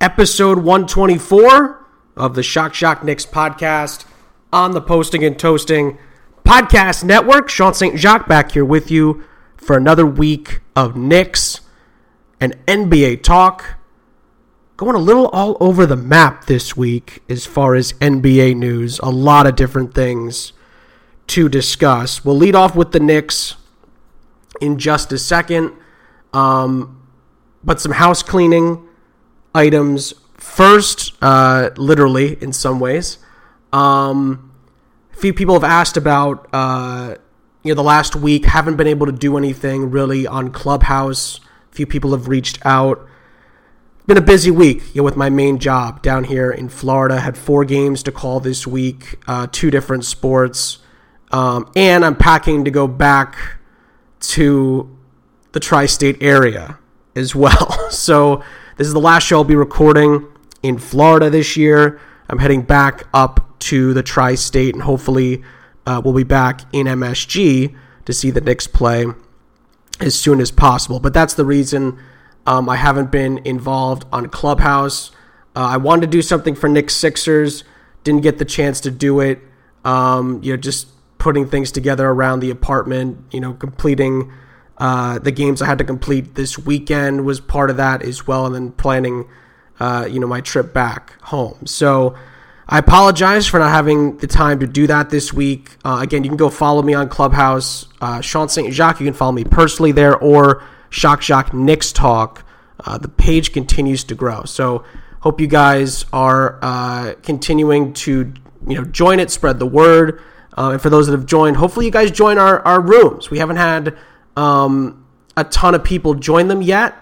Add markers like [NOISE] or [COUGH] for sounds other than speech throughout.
Episode 124 of the Shock Shock Knicks podcast on the Posting and Toasting Podcast Network. Sean St. Jacques back here with you for another week of Knicks and NBA talk. Going a little all over the map this week as far as NBA news. A lot of different things to discuss. We'll lead off with the Knicks in just a second. Um, but some house cleaning items first, uh, literally in some ways. Um, a few people have asked about uh, you know the last week. Haven't been able to do anything really on Clubhouse. A few people have reached out. Been a busy week you know, with my main job down here in Florida. Had four games to call this week, uh, two different sports, um, and I'm packing to go back to the tri-state area as well. [LAUGHS] So this is the last show I'll be recording in Florida this year. I'm heading back up to the tri state and hopefully uh, we'll be back in MSG to see the Knicks play as soon as possible. But that's the reason um, I haven't been involved on Clubhouse. Uh, I wanted to do something for Knicks Sixers, didn't get the chance to do it. Um, you know, just putting things together around the apartment, you know, completing uh, the games I had to complete this weekend was part of that as well, and then planning, uh, you know, my trip back home. So I apologize for not having the time to do that this week. Uh, again, you can go follow me on Clubhouse, uh, Sean St. Jacques. You can follow me personally there, or Shock Shock Knicks Talk. Uh, the page continues to grow, so hope you guys are uh, continuing to you know join it, spread the word. and for those that have joined, hopefully you guys join our, our rooms. We haven't had um, a ton of people join them yet.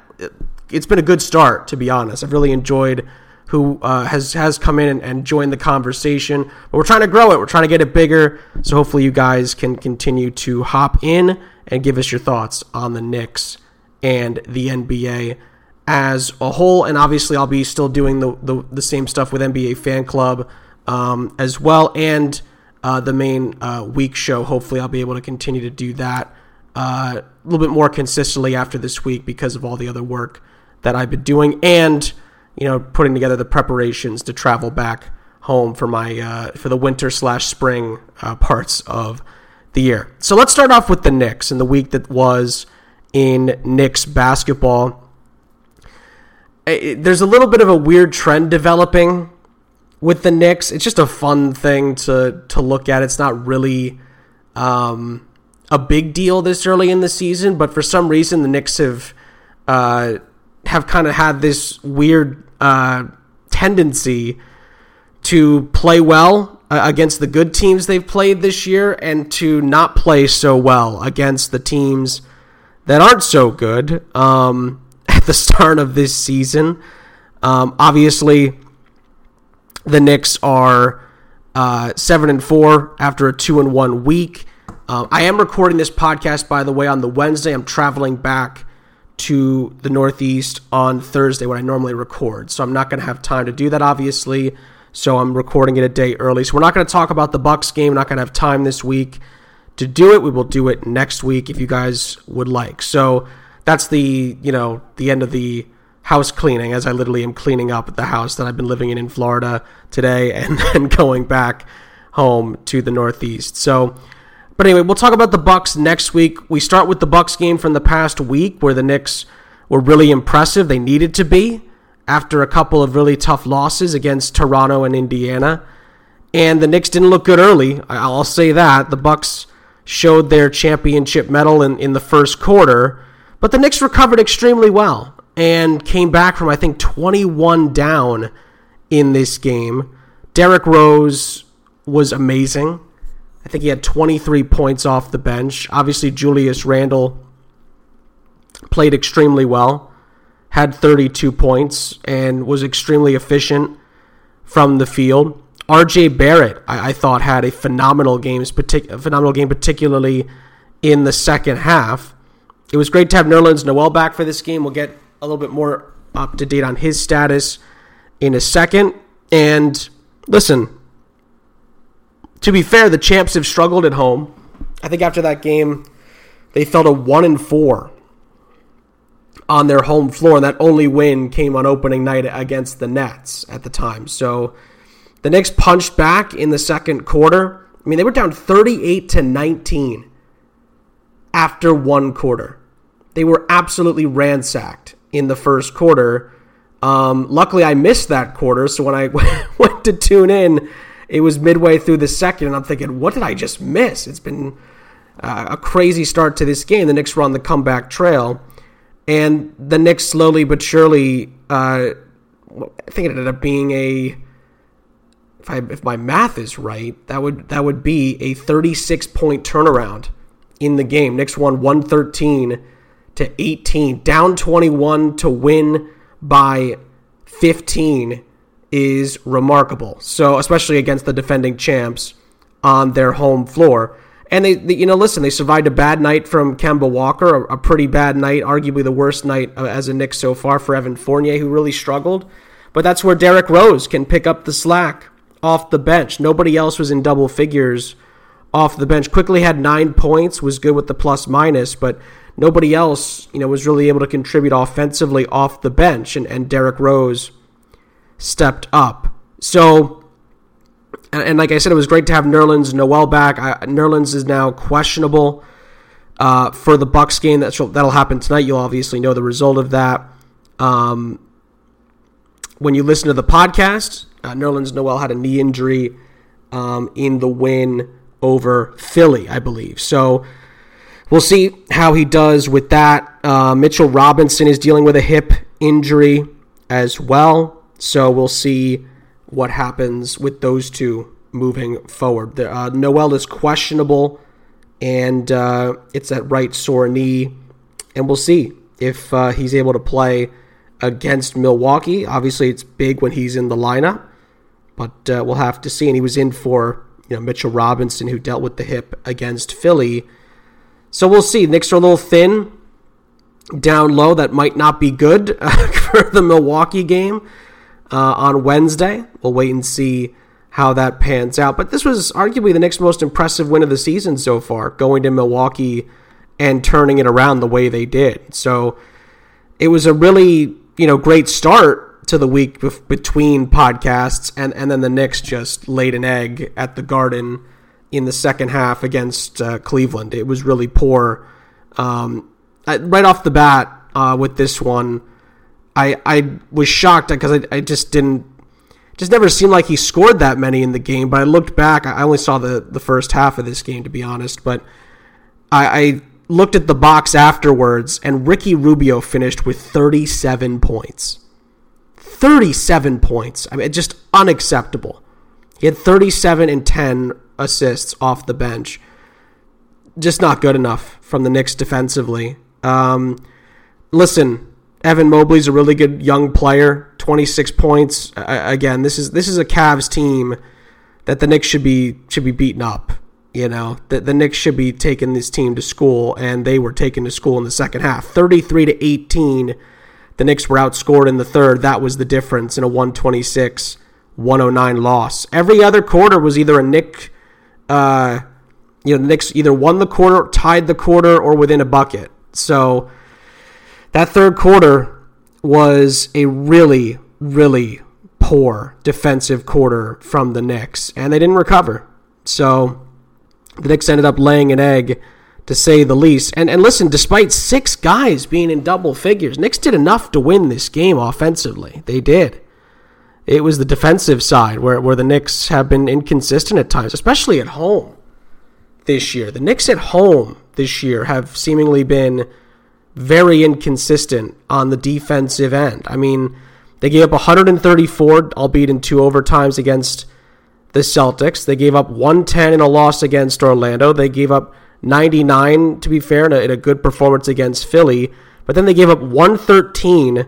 It's been a good start, to be honest. I've really enjoyed who uh, has has come in and, and, joined the conversation. But we're trying to grow it. We're trying to get it bigger. So hopefully you guys can continue to hop in and give us your thoughts on the Knicks and the NBA as a whole. And obviously I'll be still doing the the, the same stuff with NBA Fan Club um, as well and uh, the main uh, week show. Hopefully I'll be able to continue to do that uh, a little bit more consistently after this week because of all the other work that I've been doing and you know putting together the preparations to travel back home for my uh, for the winter slash spring uh, parts of the year. So let's start off with the Knicks and the week that was in Knicks basketball. There's a little bit of a weird trend developing with the Knicks. It's just a fun thing to to look at. It's not really um, a big deal this early in the season, but for some reason the Knicks have uh, have kind of had this weird uh, tendency to play well uh, against the good teams they've played this year and to not play so well against the teams that aren't so good um, [LAUGHS] at the start of this season. Um, obviously, the Knicks are uh, seven and four after a two and one week. Uh, I am recording this podcast, by the way, on the Wednesday. I'm traveling back to the Northeast on Thursday when I normally record. So I'm not going to have time to do that, obviously. So I'm recording it a day early. So we're not going to talk about the Bucks game. We're not going to have time this week to do it. We will do it next week if you guys would like. So that's the you know the end of the house cleaning as I literally am cleaning up the house that I've been living in in Florida today [LAUGHS] and then going back home to the Northeast. So but anyway, we'll talk about the Bucks next week. We start with the Bucks game from the past week where the Knicks were really impressive. They needed to be after a couple of really tough losses against Toronto and Indiana. And the Knicks didn't look good early. I'll say that. The Bucks showed their championship mettle in, in the first quarter, but the Knicks recovered extremely well and came back from I think 21 down in this game. Derrick Rose was amazing. I think he had 23 points off the bench. Obviously, Julius Randle played extremely well, had 32 points, and was extremely efficient from the field. RJ Barrett, I, I thought, had a phenomenal game, partic- phenomenal game, particularly in the second half. It was great to have Nerlens Noel back for this game. We'll get a little bit more up to date on his status in a second. And listen, to be fair, the champs have struggled at home. I think after that game, they fell to one and four on their home floor, and that only win came on opening night against the Nets at the time. So the Knicks punched back in the second quarter. I mean, they were down 38 to 19 after one quarter. They were absolutely ransacked in the first quarter. Um, luckily, I missed that quarter, so when I [LAUGHS] went to tune in, it was midway through the second, and I'm thinking, what did I just miss? It's been uh, a crazy start to this game. The Knicks were on the comeback trail, and the Knicks slowly but surely, uh, I think it ended up being a if, I, if my math is right, that would that would be a 36 point turnaround in the game. Knicks won 113 to 18, down 21 to win by 15 is remarkable. So especially against the defending champs on their home floor. And they, they, you know, listen, they survived a bad night from Kemba Walker, a, a pretty bad night, arguably the worst night uh, as a Knick so far for Evan Fournier, who really struggled. But that's where Derrick Rose can pick up the slack off the bench. Nobody else was in double figures off the bench. Quickley had nine points, was good with the plus minus, but nobody else, you know, was really able to contribute offensively off the bench. And, and Derrick Rose stepped up. So, and, and like I said, it was great to have Nerlens Noel back. I, Nerlens is now questionable uh, for the Bucks game. That's that'll happen tonight. You'll obviously know the result of that. Um, when you listen to the podcast, uh, Nerlens Noel had a knee injury um, in the win over Philly, I believe. So we'll see how he does with that. Uh, Mitchell Robinson is dealing with a hip injury as well. So we'll see what happens with those two moving forward. The, uh, Noel is questionable, and uh, it's at right sore knee. And we'll see if uh, he's able to play against Milwaukee. Obviously, it's big when he's in the lineup but uh, we'll have to see. And he was in for you know Mitchell Robinson, who dealt with the hip against Philly. So we'll see. Knicks are a little thin down low. That might not be good [LAUGHS] for the Milwaukee game uh, on Wednesday. We'll wait and see how that pans out. But this was arguably the next most impressive win of the season so far, going to Milwaukee and turning it around the way they did. So it was a really you know great start to the week between podcasts, and, and then the Knicks just laid an egg at the Garden in the second half against uh, Cleveland. It was really poor. Um, right off the bat uh, with this one, I I was shocked because I, I just didn't just never seemed like he scored that many in the game. But I looked back, I only saw the the first half of this game to be honest, but I, I looked at the box afterwards, and Ricky Rubio finished with 37 points. 37 points. I mean, just unacceptable. He had 37 and 10 assists off the bench. Just not good enough from the Knicks defensively. Um, listen, Evan Mobley's a really good young player. 26 points. Again, this is this is a Cavs team that the Knicks should be should be beaten up. You know, the, the Knicks should be taking this team to school, and they were taken to school in the second half. 33 to 18 the Knicks were outscored in the third. That was the difference in a 126 109 loss. Every other quarter was either a Nick, uh, you know, Knicks either won the quarter, tied the quarter, or within a bucket. So that third quarter was a really, really poor defensive quarter from the Knicks, and they didn't recover. So the Knicks ended up laying an egg to say the least. And and listen, despite six guys being in double figures, Knicks did enough to win this game offensively. They did. It was the defensive side where, where the Knicks have been inconsistent at times, especially at home this year. The Knicks at home this year have seemingly been very inconsistent on the defensive end. I mean, they gave up 134, albeit in two overtimes against the Celtics. They gave up 110 in a loss against Orlando. They gave up 99, to be fair, in a, in a good performance against Philly. But then they gave up 113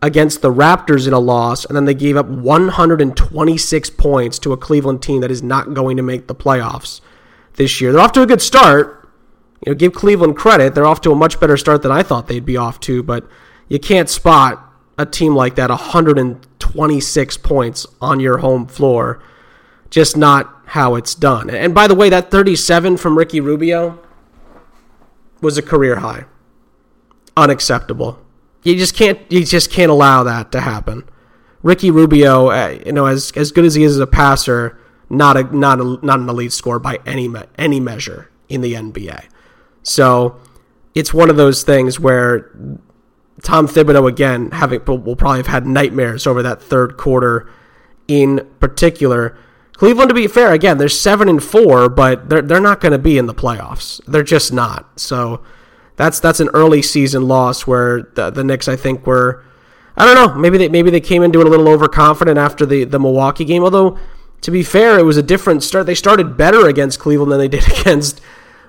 against the Raptors in a loss, and then they gave up 126 points to a Cleveland team that is not going to make the playoffs this year. They're off to a good start. You know, give Cleveland credit. They're off to a much better start than I thought they'd be off to, but you can't spot a team like that 126 points on your home floor. Just not how it's done. And by the way, that 37 from Ricky Rubio was a career high. Unacceptable. You just can't you just can't allow that to happen. Ricky Rubio, uh, you know, as as good as he is as a passer, not a not a not an elite scorer by any any measure in the NBA. So it's one of those things where Tom Thibodeau again having will probably have had nightmares over that third quarter in particular. Cleveland, to be fair, again they're seven and four, but they're they're not going to be in the playoffs. They're just not. So that's that's an early season loss where the, the Knicks I think were I don't know maybe they maybe they came into it a little overconfident after the the Milwaukee game. Although to be fair, it was a different start. They started better against Cleveland than they did [LAUGHS] against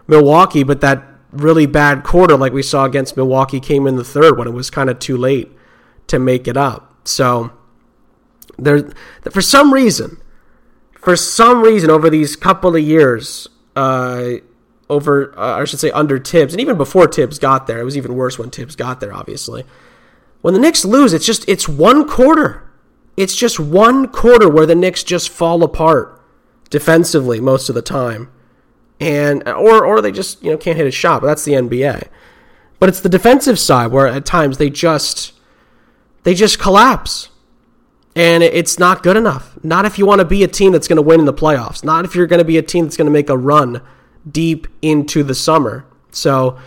Milwaukee, but that really bad quarter like we saw against Milwaukee came in the third when it was kind of too late to make it up. So there, for some reason, for some reason, over these couple of years, uh, over uh, I should say under Thibs, and even before Thibs got there, it was even worse when Thibs got there. Obviously, when the Knicks lose, it's just it's one quarter. It's just one quarter where the Knicks just fall apart defensively most of the time and or or they just you know can't hit a shot. But that's the NBA. But it's the defensive side where at times they just they just collapse, and it's not good enough. Not if you want to be a team that's going to win in the playoffs. Not if you're going to be a team that's going to make a run deep into the summer. So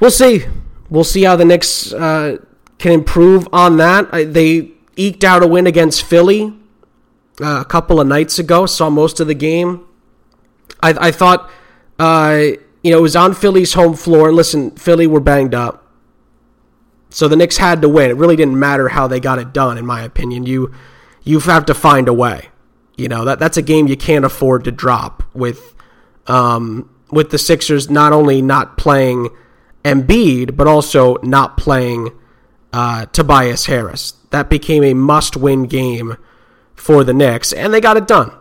we'll see. We'll see how the Knicks uh, can improve on that. They eked out a win against Philly uh, a couple of nights ago. Saw most of the game. I, I thought, uh, you know, it was on Philly's home floor. Listen, Philly were banged up. So the Knicks had to win. It really didn't matter how they got it done, in my opinion. You you have to find a way. You know, that that's a game you can't afford to drop with um, with the Sixers not only not playing Embiid, but also not playing uh, Tobias Harris. That became a must win game for the Knicks, and they got it done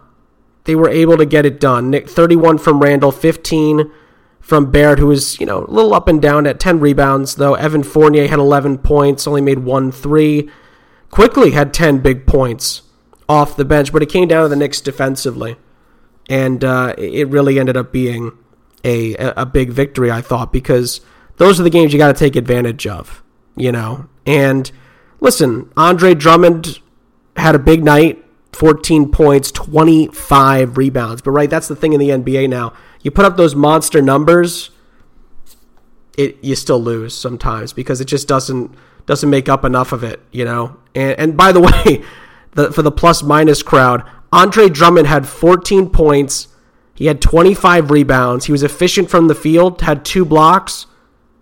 they were able to get it done. Nick 31 from Randle, 15 from Barrett, who was, you know, a little up and down at 10 rebounds, though. Evan Fournier had 11 points, only made one three. Quickley had 10 big points off the bench, but it came down to the Knicks defensively. And uh, it really ended up being a, a big victory, I thought, because those are the games you got to take advantage of, you know. And listen, Andre Drummond had a big night. 14 points, 25 rebounds. But right, that's the thing in the NBA now. You put up those monster numbers, it you still lose sometimes because it just doesn't doesn't make up enough of it, you know. And and by the [LAUGHS] way, the, for the plus minus crowd, Andre Drummond had 14 points. He had 25 rebounds. He was efficient from the field, had two blocks,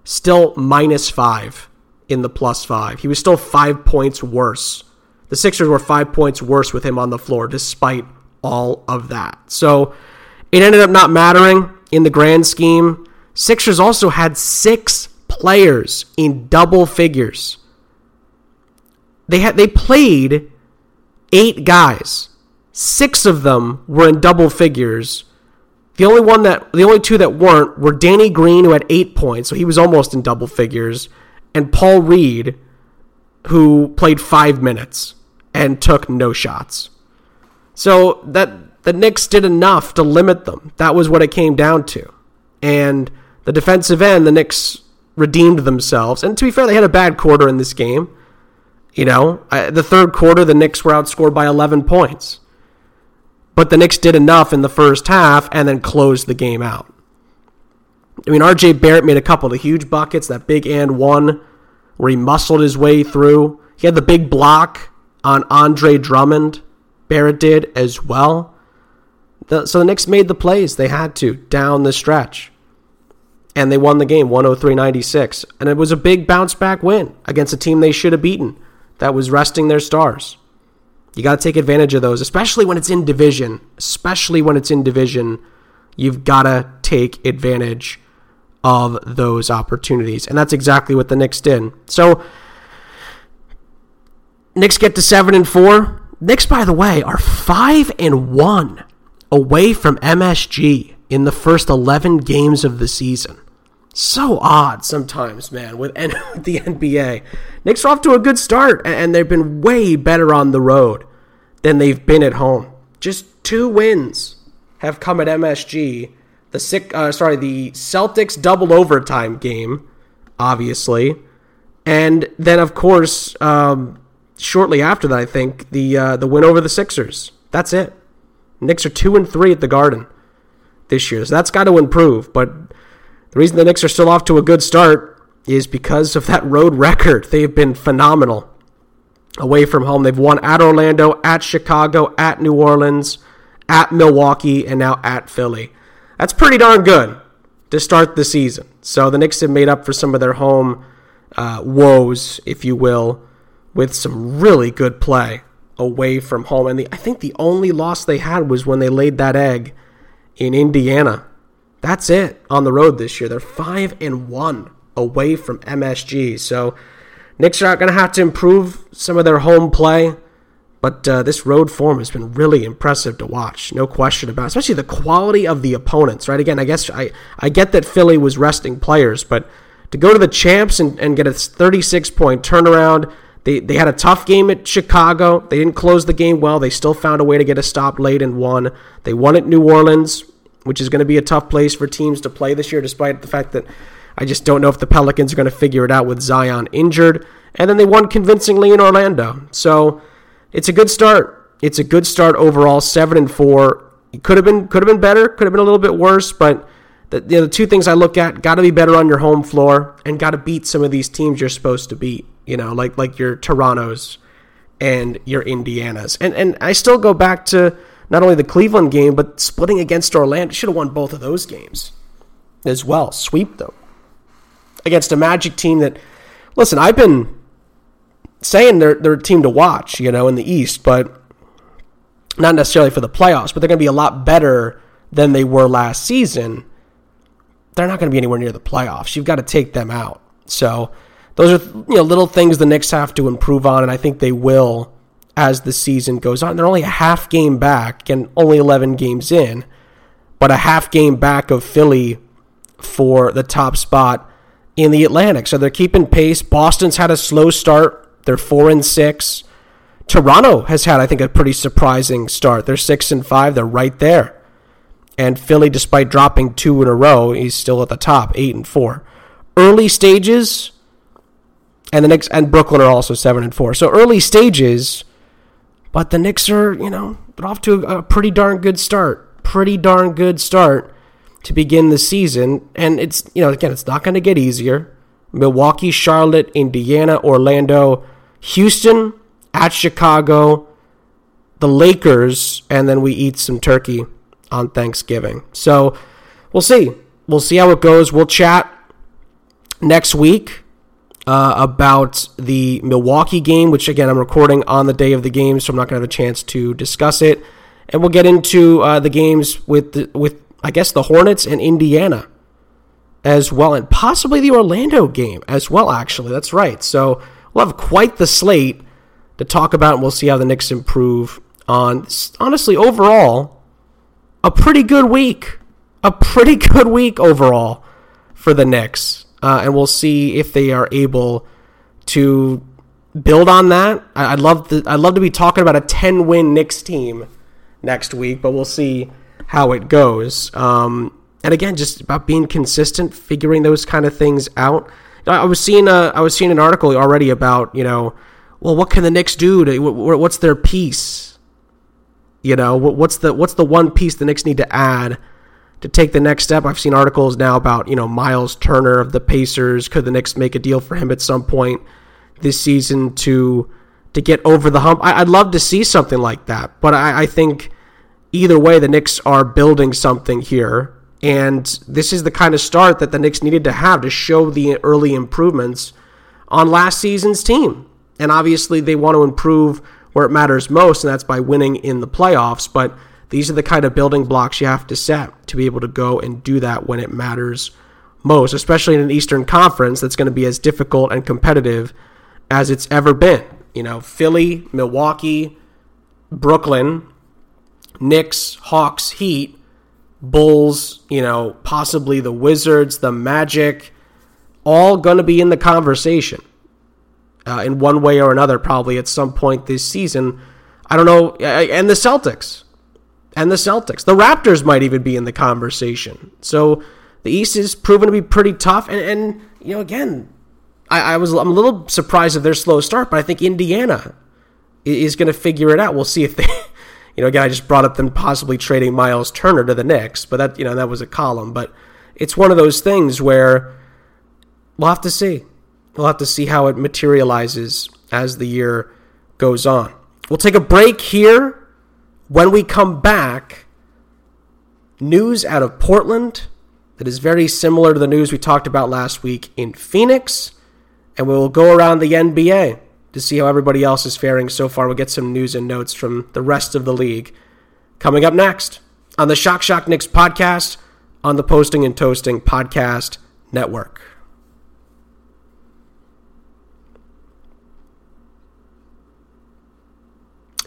still minus 5 in the plus 5. He was still 5 points worse the Sixers were five points worse with him on the floor, despite all of that. So it ended up not mattering in the grand scheme. Sixers also had six players in double figures. They had they played eight guys. Six of them were in double figures. The only one that the only two that weren't were Danny Green, who had eight points, so he was almost in double figures, and Paul Reed, who played five minutes and took no shots. So that the Knicks did enough to limit them. That was what it came down to. And the defensive end, the Knicks redeemed themselves. And to be fair, they had a bad quarter in this game. You know, the third quarter, the Knicks were outscored by 11 points. But the Knicks did enough in the first half and then closed the game out. I mean, RJ Barrett made a couple of huge buckets, that big and one where he muscled his way through. He had the big block on Andre Drummond. Barrett did as well. The, so the Knicks made the plays they had to down the stretch. And they won the game 103 96. And it was a big bounce back win against a team they should have beaten that was resting their stars. You got to take advantage of those, especially when it's in division. Especially when it's in division, you've got to take advantage of those opportunities. And that's exactly what the Knicks did. So Knicks get to seven and four. Knicks, by the way, are five and one away from MSG in the first eleven games of the season. So odd sometimes, man, with [LAUGHS] the NBA. Knicks are off to a good start, and they've been way better on the road than they've been at home. Just two wins have come at MSG. The sick, uh, sorry, the Celtics double overtime game, obviously, and then of course, um, shortly after that, I think the uh, the win over the Sixers. That's it. Knicks are two and three at the Garden this year, so that's got to improve. But the reason the Knicks are still off to a good start is because of that road record. They've been phenomenal away from home. They've won at Orlando, at Chicago, at New Orleans, at Milwaukee, and now at Philly. That's pretty darn good to start the season. So the Knicks have made up for some of their home uh, woes, if you will, with some really good play away from home. And the, I think the only loss they had was when they laid that egg in Indiana. That's it on the road this year. They're five and one away from MSG. So Knicks are not going to have to improve some of their home play. But uh, this road form has been really impressive to watch, no question about. It. Especially the quality of the opponents, right? Again, I guess I, I get that Philly was resting players, but to go to the champs and, and get a 36 point turnaround, they, they had a tough game at Chicago. They didn't close the game well. They still found a way to get a stop late and won. They won at New Orleans, which is going to be a tough place for teams to play this year, despite the fact that I just don't know if the Pelicans are going to figure it out with Zion injured. And then they won convincingly in Orlando. So it's a good start. It's a good start overall. Seven and four. It could have been could have been better. Could have been a little bit worse. But the, you know, the two things I look at: got to be better on your home floor, and got to beat some of these teams you're supposed to beat. You know, like like your Toronto's and your Indiana's. And and I still go back to not only the Cleveland game, but splitting against Orlando. Should have won both of those games as well. Sweep them against a Magic team that, listen, I've been saying they're they're a team to watch, you know, in the East, but not necessarily for the playoffs, but they're going to be a lot better than they were last season. They're not going to be anywhere near the playoffs. You've got to take them out. So those are you know little things the Knicks have to improve on, and I think they will as the season goes on. They're only a half game back and only 11 games in, but a half game back of Philly for the top spot in the Atlantic. So they're keeping pace. Boston's had a slow start they're four and six. Toronto has had, I think, a pretty surprising start. They're six and five. They're right there. And Philly, despite dropping two in a row, he's still at the top, eight and four. Early stages, and the Knicks and Brooklyn are also seven and four. So early stages, but the Knicks are, you know, they're off to a pretty darn good start. Pretty darn good start to begin the season. And it's, you know, again, it's not going to get easier. Milwaukee, Charlotte, Indiana, Orlando Houston at Chicago, the Lakers, and then we eat some turkey on Thanksgiving. So we'll see. We'll see how it goes. We'll chat next week uh, about the Milwaukee game, which again I'm recording on the day of the game, so I'm not going to have a chance to discuss it. And we'll get into uh, the games with the, with I guess the Hornets and Indiana as well, and possibly the Orlando game as well. Actually, that's right. So we'll have quite the slate to talk about, and we'll see how the Knicks improve on. Honestly, overall, a pretty good week. A pretty [LAUGHS] good week overall for the Knicks, uh, and we'll see if they are able to build on that. I'd love to. I'd love to be talking about a ten win Knicks team next week, but we'll see how it goes. Um, and again, just about being consistent, figuring those kind of things out. I was seeing a I was seeing an article already about you know, well, what can the Knicks do to what's their piece? You know, what's the what's the one piece the Knicks need to add to take the next step? I've seen articles now about you know Miles Turner of the Pacers. Could the Knicks make a deal for him at some point this season to to get over the hump? I, would love to see something like that, but I, I think either way, the Knicks are building something here and this is the kind of start that the Knicks needed to have to show the early improvements on last season's team. And obviously, they want to improve where it matters most, and that's by winning in the playoffs. But these are the kind of building blocks you have to set to be able to go and do that when it matters most, especially in an Eastern Conference that's going to be as difficult and competitive as it's ever been. You know, Philly, Milwaukee, Brooklyn, Knicks, Hawks, Heat, Bulls, you know, possibly the Wizards, the Magic, all going to be in the conversation uh, in one way or another, probably at some point this season. I don't know. And the Celtics. And the Celtics. The Raptors might even be in the conversation. So the East is proven to be pretty tough. And, and you know, again, I, I was I'm a little surprised at their slow start, but I think Indiana is going to figure it out. We'll see if they, [LAUGHS] you know, again, I just brought up them possibly trading Miles Turner to the Knicks, but that, you know, that was a column. But it's one of those things where we'll have to see. We'll have to see how it materializes as the year goes on. We'll take a break here. When we come back, news out of Portland that is very similar to the news we talked about last week in Phoenix. And we will go around the NBA to see how everybody else is faring so far. We'll get some news and notes from the rest of the league coming up next on the Shock Shock Knicks podcast on the Posting and Toasting Podcast Network.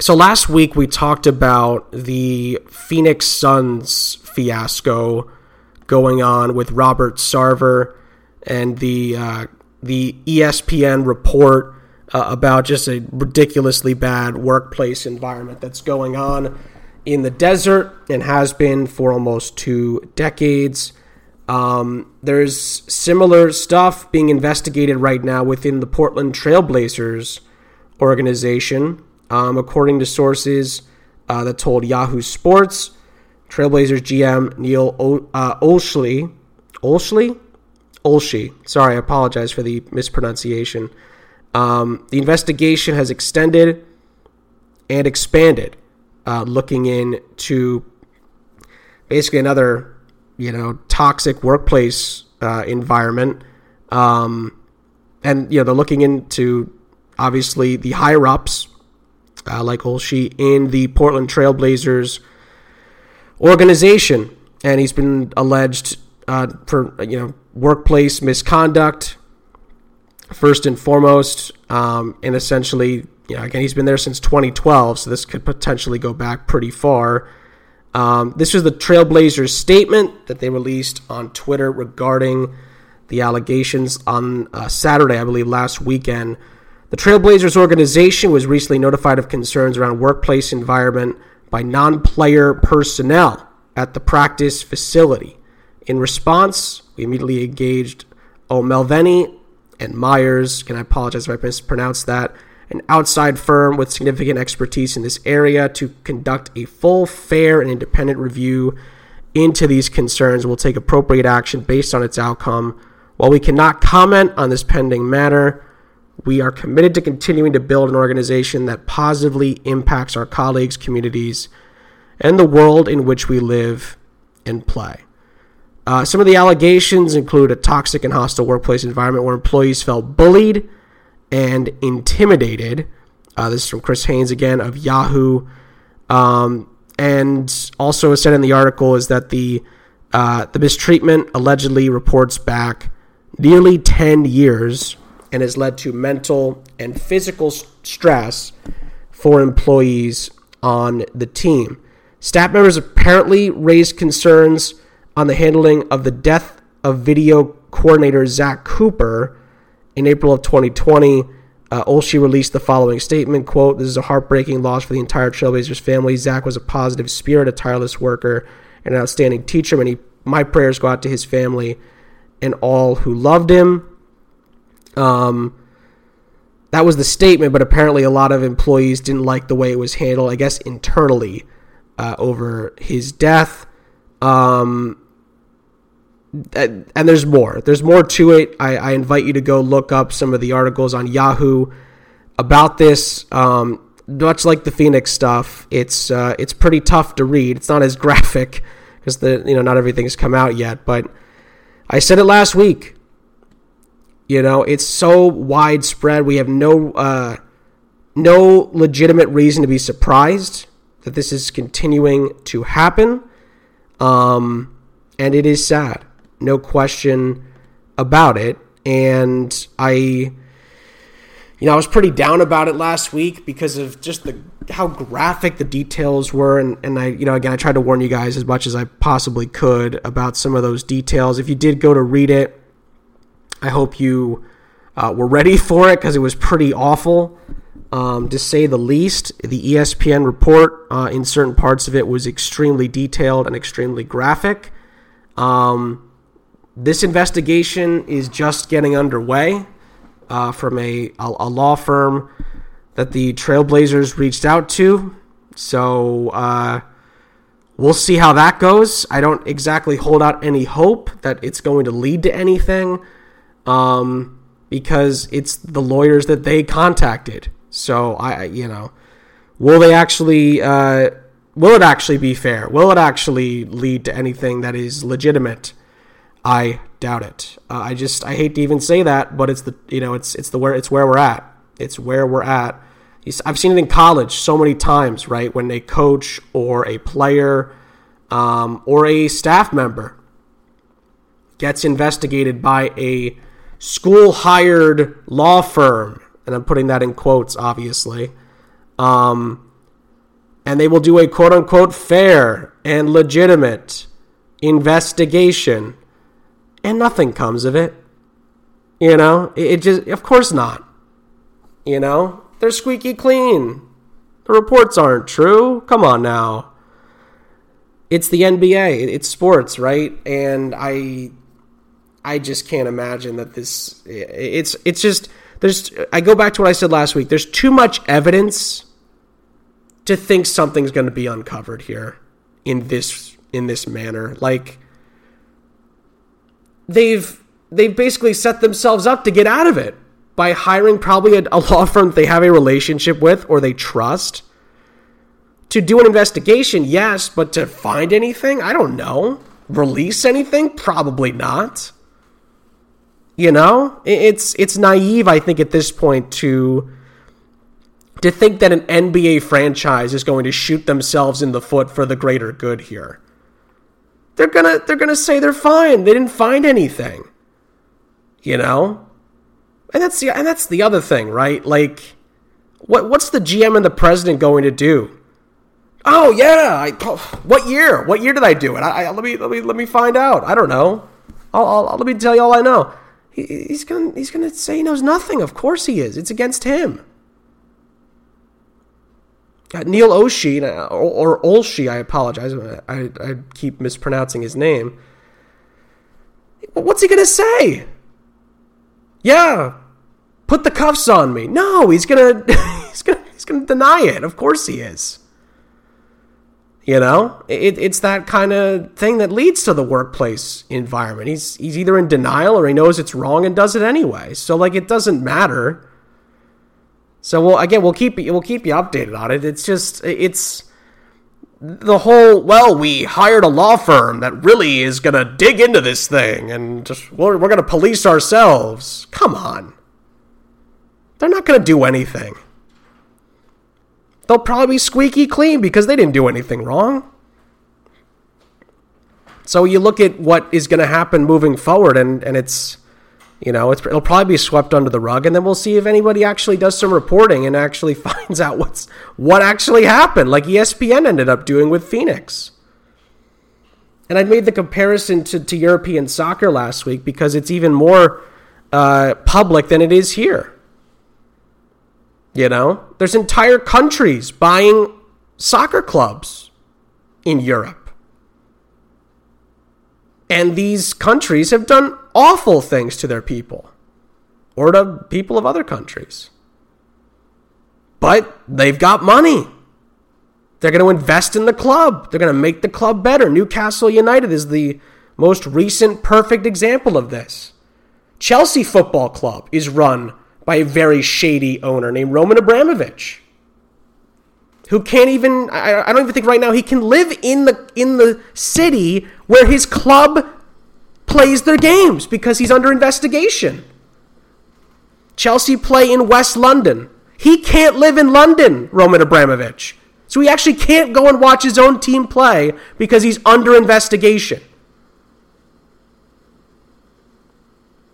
So last week we talked about the Phoenix Suns fiasco going on with Robert Sarver and the uh, the ESPN report uh, about just a ridiculously bad workplace environment that's going on in the desert and has been for almost two decades. Um, there's similar stuff being investigated right now within the Portland Trailblazers organization. Um, according to sources uh, that told Yahoo Sports, Trailblazers GM Neil o- uh, Olshley, Olshey. Sorry, I apologize for the mispronunciation. Um, the investigation has extended and expanded, uh, looking into basically another, you know, toxic workplace uh, environment. Um, and you know, they're looking into obviously the higher ups uh, like Olshey in the Portland Trailblazers organization, and he's been alleged uh, for you know workplace misconduct first and foremost, um, and essentially, you know, again, he's been there since 2012, so this could potentially go back pretty far. Um, this was the Trailblazers statement that they released on Twitter regarding the allegations on uh, Saturday, I believe, last weekend. The Trailblazers organization was recently notified of concerns around workplace environment by non player personnel at the practice facility. In response, we immediately engaged O'Melveny and Myers, and I apologize if I mispronounced that, an outside firm with significant expertise in this area to conduct a full, fair, and independent review into these concerns. We'll take appropriate action based on its outcome. While we cannot comment on this pending matter, we are committed to continuing to build an organization that positively impacts our colleagues, communities, and the world in which we live and play. Uh, some of the allegations include a toxic and hostile workplace environment where employees felt bullied and intimidated. Uh, this is from Chris Haynes again of Yahoo. Um, and also said in the article is that the uh, the mistreatment allegedly reports back nearly 10 years and has led to mental and physical stress for employees on the team. Staff members apparently raised concerns on the handling of the death of video coordinator Zach Cooper in April of 2020. Uh, Olshey released the following statement, quote, This is a heartbreaking loss for the entire Trailblazers family. Zach was a positive spirit, a tireless worker, and an outstanding teacher. Many, my prayers go out to his family and all who loved him. Um, that was the statement, but apparently a lot of employees didn't like the way it was handled, I guess internally, uh, over his death. Um, and there's more. There's more to it. I, I, invite you to go look up some of the articles on Yahoo about this. Um, much like the Phoenix stuff, it's uh, it's pretty tough to read. It's not as [LAUGHS] graphic because the you know not everything's come out yet. But I said it last week. You know, it's so widespread. We have no uh, no legitimate reason to be surprised that this is continuing to happen. Um, and it is sad, no question about it. And I, you know, I was pretty down about it last week because of just the how graphic the details were, and, and I, you know, again, I tried to warn you guys as much as I possibly could about some of those details. If you did go to read it, I hope you uh, were ready [LAUGHS] for it because it was pretty awful, um, to say the least. The ESPN report uh, in certain parts of it was extremely detailed and extremely graphic. Um, this investigation is just getting underway uh, from a, a, a, law firm that the Trailblazers reached out to. So uh, we'll see how that goes. I don't exactly hold out any hope that it's going to lead to anything um, because it's the lawyers that they contacted. So I, you know, will they actually? Uh, will it actually be fair? Will it actually lead to anything that is legitimate? I doubt it. Uh, I just I hate to even say that, but it's the you know it's it's the where it's where we're at. It's where we're at. I've seen it in college so many times, right? When a coach or a player um, or a staff member gets investigated by a school hired law firm, and I'm putting that in quotes, obviously, um, and they will do a quote unquote fair and legitimate investigation and nothing comes of it. You know, it, it just, of course not. You know, they're squeaky clean. The reports aren't true. Come on now. It's the NBA. It's sports, right? And I, I just can't imagine that this. It's it's just there's. I go back to what I said last week. There's too much evidence to think something's going to be uncovered here in this in this manner. Like they've they've basically set themselves up to get out of it by hiring probably a, a [LAUGHS] law firm they have a relationship with or they trust to do an investigation yes but to find anything? I don't know. Release anything? Probably not. You know? It's it's naive i think at this point to to think that an nba franchise is going to shoot themselves in the foot for the greater good here they're gonna they're gonna say they're fine. They didn't find anything. You know? And that's the and that's the other thing, right? Like what what's the GM and the president going to do? Oh yeah, I, oh, what year? What year did I do it? I, I, let me let me let me find out. I don't know. I'll, I'll, let me tell you all I know. He, he's gonna he's gonna say he knows nothing. Of course he is. It's against him. Uh, Neil Oshie, or, Olshey, I apologize. I, I keep mispronouncing his name. What's he going to say? Yeah, put the cuffs on me. No, he's going [LAUGHS] to he's going to he's going to deny it. Of course he is. You know, it, it's that kind of thing that leads to the workplace environment. He's he's either in denial or he knows it's wrong and does it anyway. So like it doesn't matter so we'll again we'll keep we'll keep you updated on it. It's just it's the whole well we hired a law firm that really is going to dig into this thing and just we're, we're going to police ourselves. Come on. They're not going to do anything. They'll probably be squeaky clean because they didn't do anything wrong. So you look at what is going to happen moving forward and and it's you know, it'll probably be swept under the rug, and then we'll see if anybody actually does some reporting and actually [LAUGHS] finds out what's what actually happened, like ESPN ended up doing with Phoenix. And I made the comparison to, to European soccer last week because it's even more uh, public than it is here. You know, there's entire countries buying soccer clubs in Europe. And these countries have done awful things to their people or to people of other countries. But they've got money. They're going to invest in the club. They're going to make the club better. Newcastle United is the most recent perfect example of this. Chelsea Football Club is run by a very shady owner named Roman Abramovich who can't even I, I don't even think right now he can live in the in the city where his club plays their games because he's under investigation. Chelsea play in West London. He can't live in London, Roman Abramovich. So he actually can't go and watch his own team play because he's under investigation.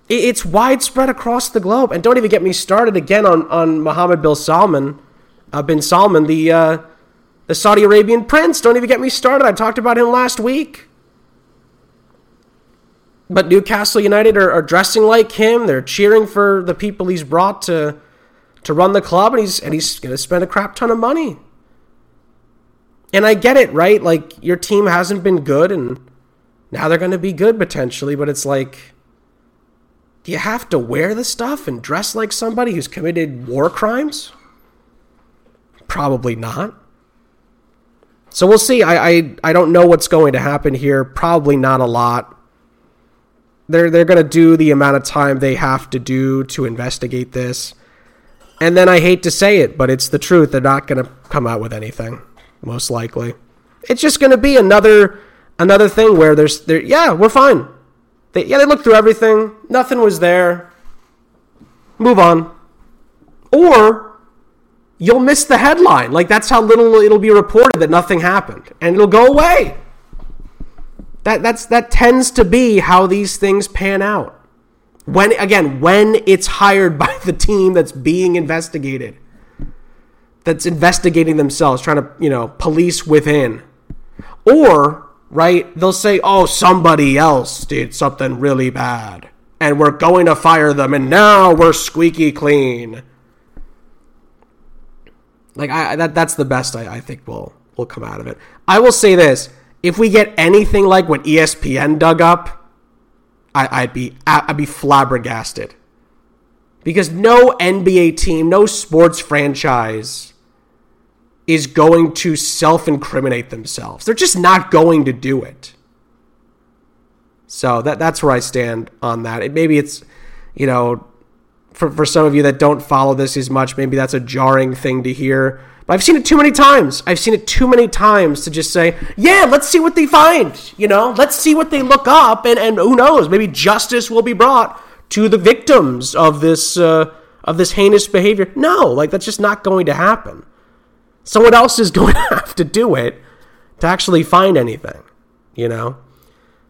It's widespread across the globe. And don't even get me started again on, on Mohammed bin Salman, uh, bin Salman, the, uh, the Saudi Arabian prince. Don't even get me started. I talked about him last week. But Newcastle United are, are dressing like him. They're cheering for the people he's brought to to run the club, and he's and he's going to spend a crap ton of money. And I get it, right? Like your team hasn't been good, and now they're going to be good potentially. But it's like, do you have to wear the stuff and dress like somebody who's committed war crimes? Probably not. So we'll see. I, I I don't know what's going to happen here. Probably not a lot. They're they're to do the amount of time they have to do to investigate this. And then I hate to say it, but it's the truth. They're not to come out with anything, most likely. It's just to be another another thing where there's there. Yeah, we're fine. They, yeah, they looked through everything. Nothing was there. Move on. Or you'll miss the headline. Like that's how little it'll be reported that nothing happened, and it'll go away. That that's that tends to be how these things pan out. When again, when it's hired by the team that's being investigated, that's investigating themselves, trying to you know police within, or right, they'll say, "Oh, somebody else did something really bad." And we're going to fire them, and now we're squeaky clean like I that that's the best I, I think will will come out of it. I will say this: if we get anything like what ESPN dug up, I, I'd be I'd be flabbergasted. Because no NBA team, no sports franchise is going to self incriminate themselves. They're just not going to do it. So that that's where I stand on that. It, maybe it's, you know, for, for some of you that don't follow this as much, maybe that's a jarring thing to hear. But I've seen it too many times. I've seen it too many times to just say, yeah, let's see what they find. You know, let's see what they look up, and, and who knows, maybe justice will be brought to the victims of this uh, of this heinous behavior. No, like that's just not going to happen. Someone else is [LAUGHS] going to have to do it to actually find anything. You know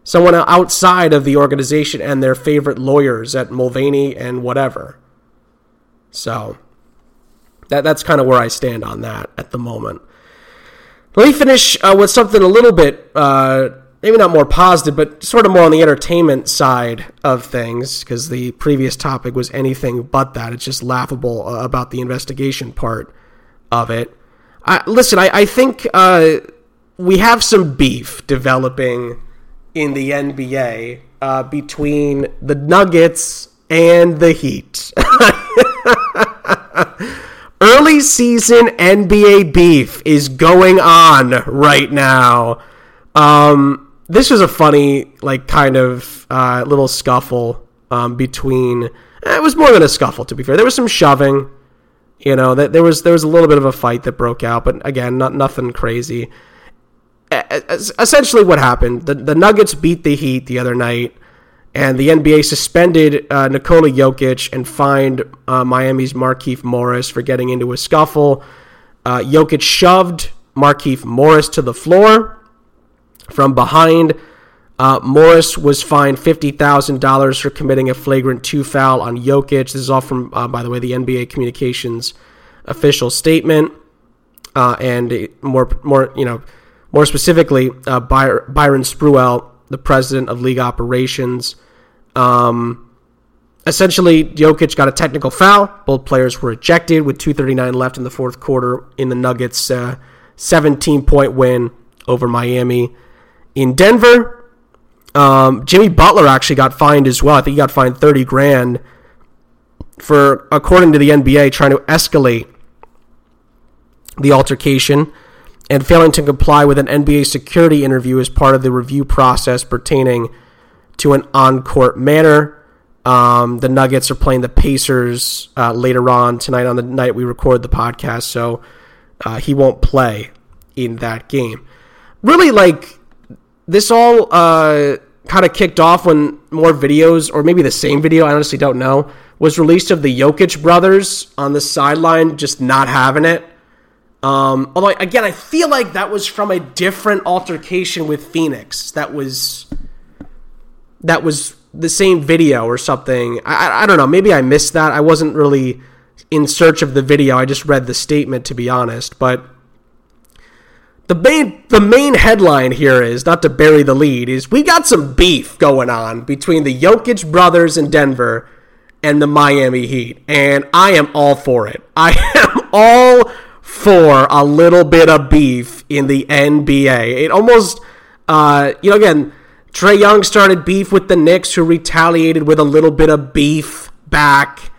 someone outside of the organization and their favorite lawyers at Mulvaney and whatever. So that that's kind of where I stand on that at the moment. Let me finish uh, with something a little bit, uh, maybe not more positive, but sort of more on the entertainment side of things, because the previous topic was anything but that. It's just laughable uh, about the investigation part of it. listen, I, I think uh, we have some beef developing in the NBA uh, between the Nuggets and the Heat. [LAUGHS] Early season NBA beef is going on right now. Um, this was a funny, like, kind of uh, little scuffle um, between. Eh, it was more than a scuffle, to be fair. There was some shoving. You know, that there was there was a little bit of a fight that broke out, but again, not nothing crazy essentially what happened. The, the Nuggets beat the Heat the other night, and the NBA suspended uh, Nikola Jokic and fined uh, Miami's Markieff Morris for getting into a scuffle. Uh, Jokic shoved Markieff Morris to the floor from behind. Uh, Morris was fined $50,000 for committing a flagrant two foul on Jokic. This is all from, uh, by the way, the NBA communications official statement. Uh, and more, more, you know, more specifically, uh, Byron Spruell, the president of league operations, um, essentially Jokic got a technical foul. Both players were ejected with 2:39 left in the fourth quarter in the Nuggets' uh, 17 point win over Miami. In Denver, um, Jimmy Butler actually got fined as well. I think he got fined 30 grand for, according to the NBA, trying to escalate the altercation and failing to comply with an NBA security interview as part of the review process pertaining to an on court manner. Um, the Nuggets are playing the Pacers uh, later on tonight on the night we record the podcast, so uh, he won't play in that game. Really, like, this all uh, kind of kicked off when more videos, or maybe the same video, I honestly don't know, was released of the Jokic brothers on the sideline just not having it um, although again, I feel like that was from a different altercation with Phoenix. That was that was the same video or something. I, I don't know. Maybe I missed that. I wasn't really in search of the video. I just read the statement to be honest. But the main the main headline here is not to bury the lead is we got some beef going on between the Jokic brothers in Denver and the Miami Heat, and I am all for it. I [LAUGHS] am all for a little bit of beef in the NBA. It almost, uh, you know, again, Trae Young started beef with the Knicks, who retaliated with a little bit of beef back.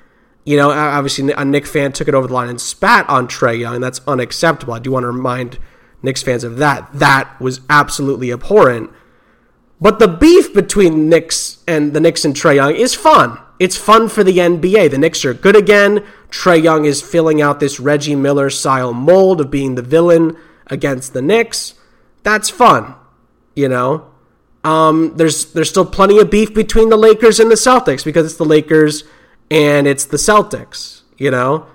You know, obviously a Knick fan took it over the line and spat on Trae Young. And that's unacceptable. I do want to remind Knicks fans of that. That was absolutely abhorrent. But the beef between Knicks and the Knicks and Trae Young is fun. It's fun for the NBA. The Knicks are good again. Trae Young is filling out this Reggie Miller style mold of being the villain against the Knicks. That's fun, you know. Um, there's there's still plenty of beef between the Lakers and the Celtics because it's the Lakers and it's the Celtics, you know.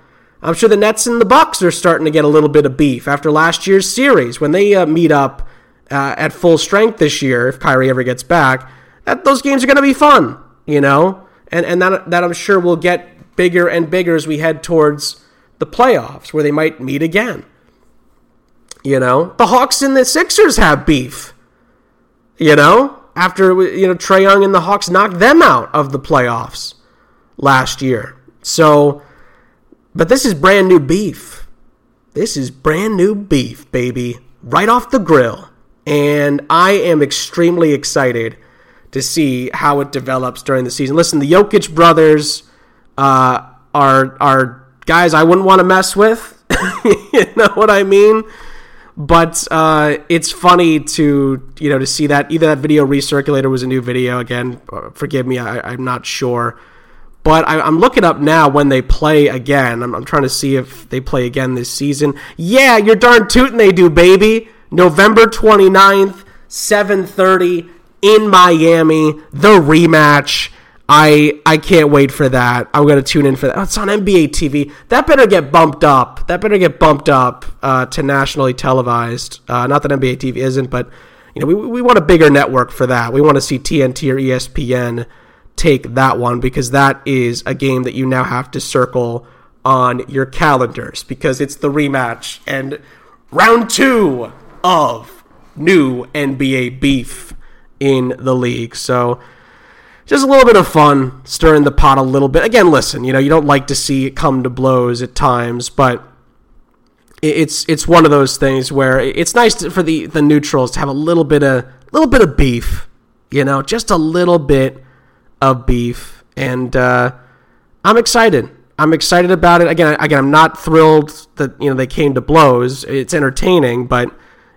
I'm sure the Nets and the Bucks are starting to get a little bit of beef after last year's series when they uh, meet up uh, at full strength this year. If Kyrie ever gets back, that those games are going to be fun, you know, and and that that I'm sure will get bigger and bigger as we head towards the playoffs where they might meet again. You know, the Hawks and the Sixers have beef. You know, after you know Trae Young and the Hawks knocked them out of the playoffs last year, so but this is brand new beef. This is brand new beef, baby, right off the grill. And I am extremely excited to see how it develops during the season. Listen, the Jokic brothers uh, are are guys I wouldn't want to mess with. [LAUGHS] you know what I mean? But uh, it's funny to you know to see that either that video recirculator was a new video again. Forgive me, I, I'm not sure. But I, am looking up now when they play again. I'm, I'm, trying to see if they play again this season. Yeah, you're darn tootin' they do, baby. November 29th, 7:30 in Miami, the rematch. I I can't wait for that. I'm gonna tune in for that. Oh, it's on NBA TV. That better get bumped up. That better get bumped up uh, to nationally televised. Uh, not that NBA TV isn't, but you know we we want a bigger network for that. We want to see TNT or ESPN take that one because that is a game that you now have to circle on your calendars because it's the rematch and round two of new NBA beef in the league. So just a little bit of fun, stirring the pot a little bit. Again, listen, you know, you don't like to see it come to blows at times, but it's it's one of those things where it's nice to, for the the neutrals to have a little bit of little bit of beef, you know, just a little bit of beef, and uh, I'm excited. I'm excited about it. Again, again, I'm not thrilled that you know they came to blows. It's entertaining, but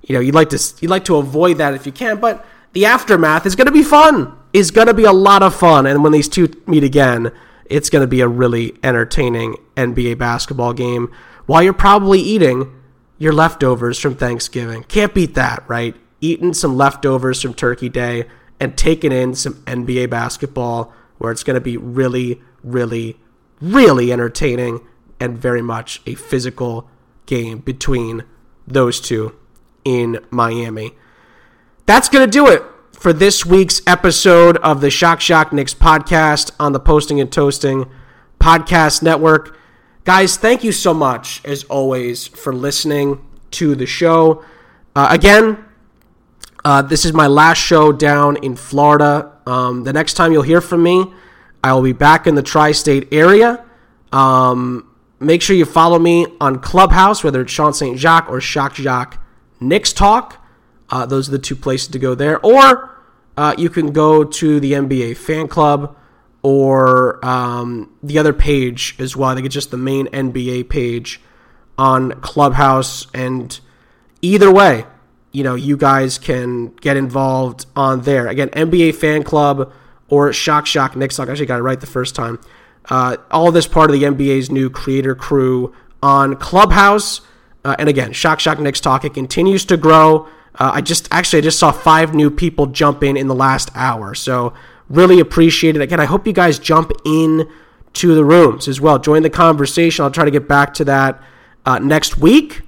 you know you'd like to you'd like to avoid that if you can. But the aftermath is going to be fun. Is going to be a lot of fun, and when these two meet again, it's going to be a really entertaining NBA basketball game while you're probably eating your leftovers from Thanksgiving. Can't beat that, right? Eating some leftovers from Turkey Day and taking in some NBA basketball where it's going to be really, really, really entertaining and very much a physical game between those two in Miami. That's going to do it for this week's episode of the Shock Shock Knicks podcast on the Posting and Toasting Podcast Network. Guys, thank you so much, as always, for listening to the show. Uh, again, uh, this is my last show down in Florida. Um, the next time you'll hear from me, I will be back in the tri state area. Um, make sure you follow me on Clubhouse, whether it's Sean St. Jacques or Shock Jacques Knicks Talk. Uh, those are the two places to go there. Or uh, you can go to the NBA fan club or um, the other page as well. I think it's just the main NBA page on Clubhouse. And either way, you know, you guys can get involved on there. Again, NBA Fan Club or Shock Shock Knicks Talk. I actually got it right the first time. Uh, all this part of the NBA's new creator crew on Clubhouse. Uh, and again, Shock Shock Knicks Talk. It continues to grow. Uh, I just actually I just saw five new people jump in in the last hour. So really appreciate it. Again, I hope you guys jump in to the rooms as well. Join the conversation. I'll try to get back to that uh, next week.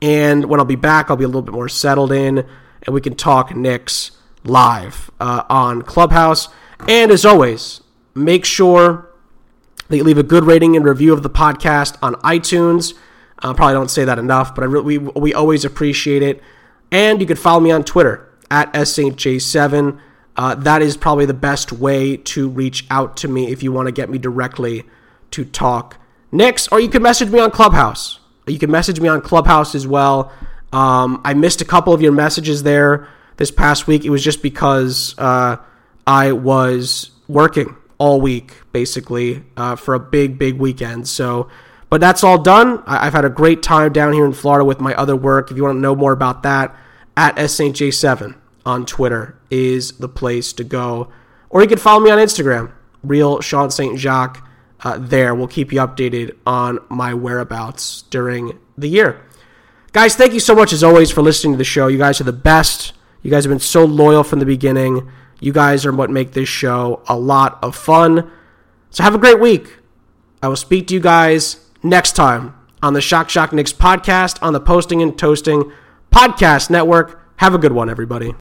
And when I'll be back, I'll be a little bit more settled in, and we can talk Knicks live uh, on Clubhouse. And as always, make sure that you leave a good rating and review of the podcast on iTunes. Uh, probably don't say that enough, but I really, we, we always appreciate it. And you can follow me on Twitter at SSJ7. Uh, that is probably the best way to reach out to me if you want to get me directly to talk Knicks, or you can message me on Clubhouse. You can message me on Clubhouse as well. Um, I missed a couple of your messages there this past week. It was just because uh, I was working all week, basically, uh, for a big, big weekend. So, but that's all done. I- have had a great time down here in Florida with my other work. If you want to know more about that, at SSJ7 on Twitter is the place to go. Or you can follow me on Instagram, real Sean St. Jacques. Uh, there, we'll keep you updated on my whereabouts during the year. Guys, thank you so much as always for listening to the show. You guys are the best. You guys have been so loyal from the beginning. You guys are what make this show a lot of fun. So have a great week. I will speak to you guys next time on the Shock Shock Knicks podcast on the Posting and Toasting Podcast Network. Have a good one, everybody.